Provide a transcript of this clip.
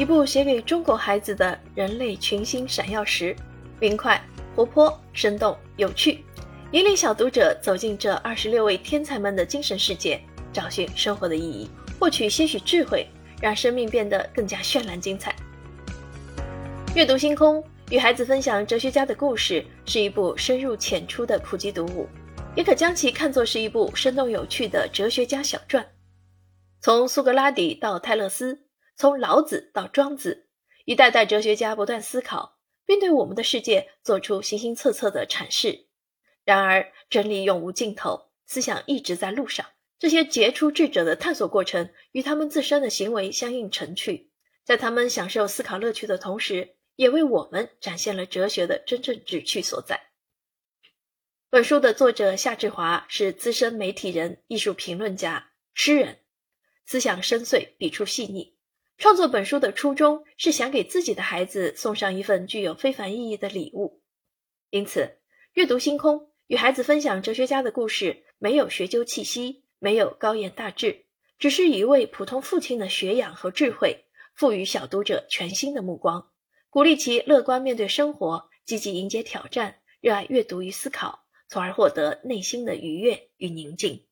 一部写给中国孩子的人类群星闪耀时，明快、活泼、生动、有趣，引领小读者走进这二十六位天才们的精神世界，找寻生活的意义，获取些许智慧，让生命变得更加绚烂精彩。阅读星空，与孩子分享哲学家的故事，是一部深入浅出的普及读物，也可将其看作是一部生动有趣的哲学家小传。从苏格拉底到泰勒斯，从老子到庄子，一代代哲学家不断思考，并对我们的世界做出形形色色的阐释。然而，真理永无尽头，思想一直在路上。这些杰出智者的探索过程与他们自身的行为相应成趣，在他们享受思考乐趣的同时。也为我们展现了哲学的真正旨趣所在。本书的作者夏志华是资深媒体人、艺术评论家、诗人，思想深邃，笔触细腻。创作本书的初衷是想给自己的孩子送上一份具有非凡意义的礼物。因此，阅读星空与孩子分享哲学家的故事，没有学究气息，没有高言大志，只是一位普通父亲的学养和智慧，赋予小读者全新的目光。鼓励其乐观面对生活，积极迎接挑战，热爱阅读与思考，从而获得内心的愉悦与宁静。